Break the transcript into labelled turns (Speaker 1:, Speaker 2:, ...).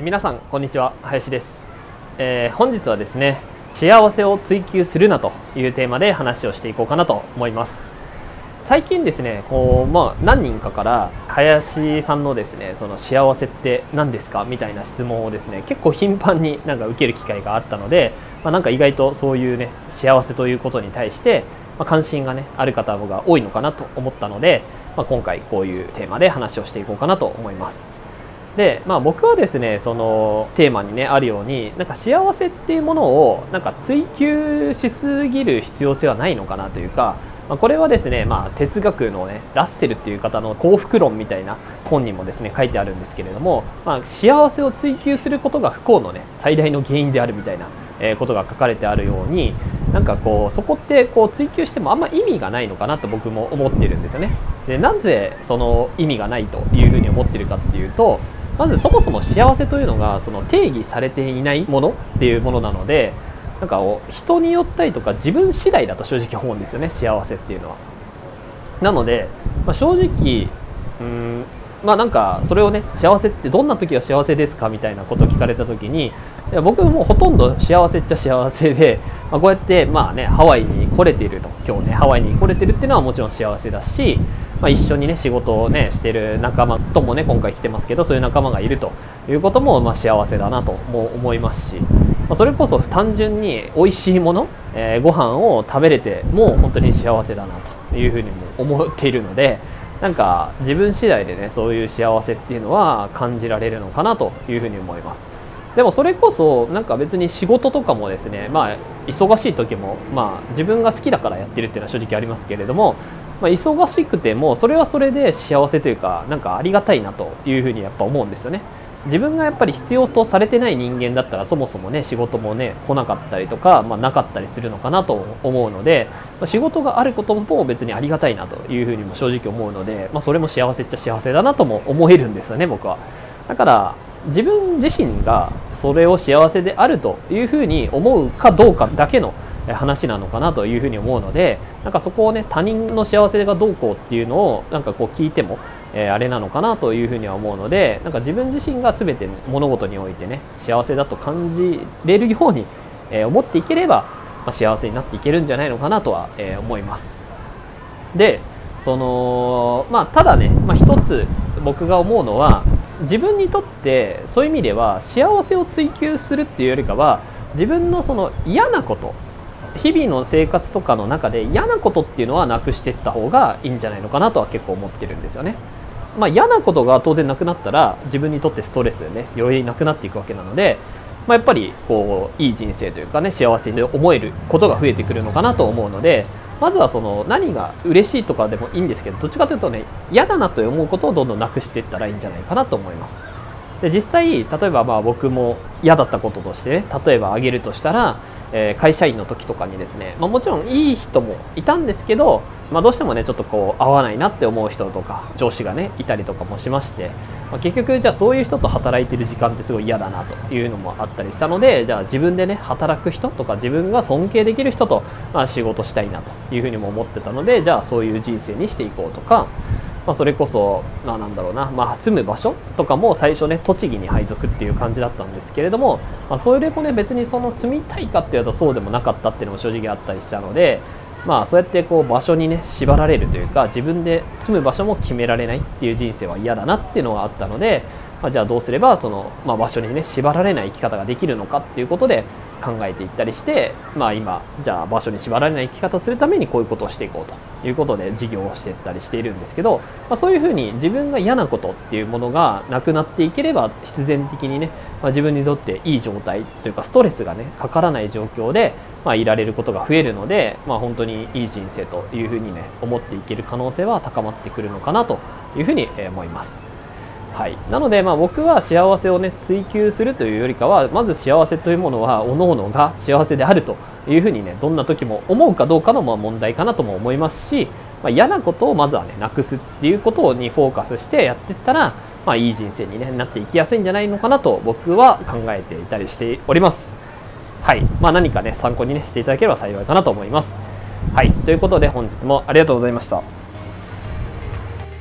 Speaker 1: 皆さんこんにちは。林です、えー、本日はですね幸せを追求するなというテーマで話をしていこうかなと思います。最近ですねこう、まあ、何人かから林さんのですねその幸せって何ですか？みたいな質問をですね結構頻繁になんか受ける機会があったので、まあ、なんか意外とそういうね幸せということに対してま、関心がねある方が多いのかなと思ったので、まあ、今回こういうテーマで話をしていこうかなと思います。で、まあ、僕はですねそのテーマにねあるようになんか幸せっていうものをなんか追求しすぎる必要性はないのかなというか、まあ、これはですね、まあ、哲学のねラッセルっていう方の幸福論みたいな本にもですね書いてあるんですけれども、まあ、幸せを追求することが不幸のね最大の原因であるみたいなえことが書かれてあるようになんかこうそこってこう追求してもあんま意味がないのかなと僕も思ってるんですよね。でなぜその意味がないというふうに思ってるかっていうとまずそもそも幸せというのがその定義されていないものっていうものなのでなんか人によったりとか自分次第だと正直思うんですよね幸せっていうのは。なので、まあ、正直うんまあなんかそれをね幸せってどんな時は幸せですかみたいなことを聞かれた時に僕もうほとんど幸せっちゃ幸せで、まあ、こうやってまあねハワイに来れていると今日ねハワイに来れてるっていうのはもちろん幸せだし、まあ、一緒にね仕事をねしてる仲間ともね今回来てますけどそういう仲間がいるということもまあ幸せだなとも思いますし、まあ、それこそ単純に美味しいもの、えー、ご飯を食べれても本当に幸せだなというふうにも思っているので。なんか自分次第でねそういう幸せっていうのは感じられるのかなというふうに思いますでもそれこそなんか別に仕事とかもですねまあ忙しい時もまあ自分が好きだからやってるっていうのは正直ありますけれどもまあ、忙しくてもそれはそれで幸せというかなんかありがたいなというふうにやっぱ思うんですよね。自分がやっぱり必要とされてない人間だったらそもそもね仕事もね来なかったりとか、まあ、なかったりするのかなと思うので、まあ、仕事があることも別にありがたいなというふうにも正直思うので、まあ、それも幸せっちゃ幸せだなとも思えるんですよね僕は。だから自分自身がそれを幸せであるというふうに思うかどうかだけの話なのかなというふうに思うのでなんかそこをね他人の幸せがどうこうっていうのをなんかこう聞いてもえー、あれなのかなというふうには思うのでなんか自分自身が全て物事においてね幸せだと感じれるように、えー、思っていければ、まあ、幸せになっていけるんじゃないのかなとは、えー、思います。でそのまあただね、まあ、一つ僕が思うのは自分にとってそういう意味では幸せを追求するっていうよりかは自分のその嫌なこと日々の生活とかの中で嫌なことっていうのはなくしていった方がいいんじゃないのかなとは結構思ってるんですよね。まあ、嫌なことが当然なくなったら自分にとってストレスでねよりなくなっていくわけなので、まあ、やっぱりこういい人生というかね幸せに思えることが増えてくるのかなと思うのでまずはその何が嬉しいとかでもいいんですけどどっちかというとね嫌だなと思うことをどんどんなくしていったらいいんじゃないかなと思います。で実際例えばまあ僕も嫌だったこととしてね例えば挙げるとしたらえ、会社員の時とかにですね、まあ、もちろんいい人もいたんですけど、まあ、どうしてもねちょっとこう合わないなって思う人とか上司がねいたりとかもしまして、まあ、結局じゃあそういう人と働いてる時間ってすごい嫌だなというのもあったりしたのでじゃあ自分でね働く人とか自分が尊敬できる人と、まあ、仕事したいなというふうにも思ってたのでじゃあそういう人生にしていこうとかまあ、それこそ、まあ、なんだろうな、まあ、住む場所とかも最初ね栃木に配属っていう感じだったんですけれども、まあ、それもね別にその住みたいかっていうとそうでもなかったっていうのも正直あったりしたのでまあそうやってこう場所にね縛られるというか自分で住む場所も決められないっていう人生は嫌だなっていうのがあったので、まあ、じゃあどうすればその、まあ、場所にね縛られない生き方ができるのかっていうことで考えていったりして、まあ、今じゃあ場所に縛られない生き方をするためにこういうことをしていこうということで事業をしていったりしているんですけど、まあ、そういうふうに自分が嫌なことっていうものがなくなっていければ必然的にね、まあ、自分にとっていい状態というかストレスがねかからない状況で、まあ、いられることが増えるので、まあ、本当にいい人生というふうにね思っていける可能性は高まってくるのかなというふうに思います。はい、なので、まあ、僕は幸せを、ね、追求するというよりかはまず幸せというものは各々が幸せであるというふうにねどんな時も思うかどうかのま問題かなとも思いますし、まあ、嫌なことをまずはねなくすっていうことにフォーカスしてやっていったら、まあ、いい人生に、ね、なっていきやすいんじゃないのかなと僕は考えていたりしております。はい、まあ、何かね参考にねしていただければ幸いかなと思います。はい、ということで本日もありがとうございました。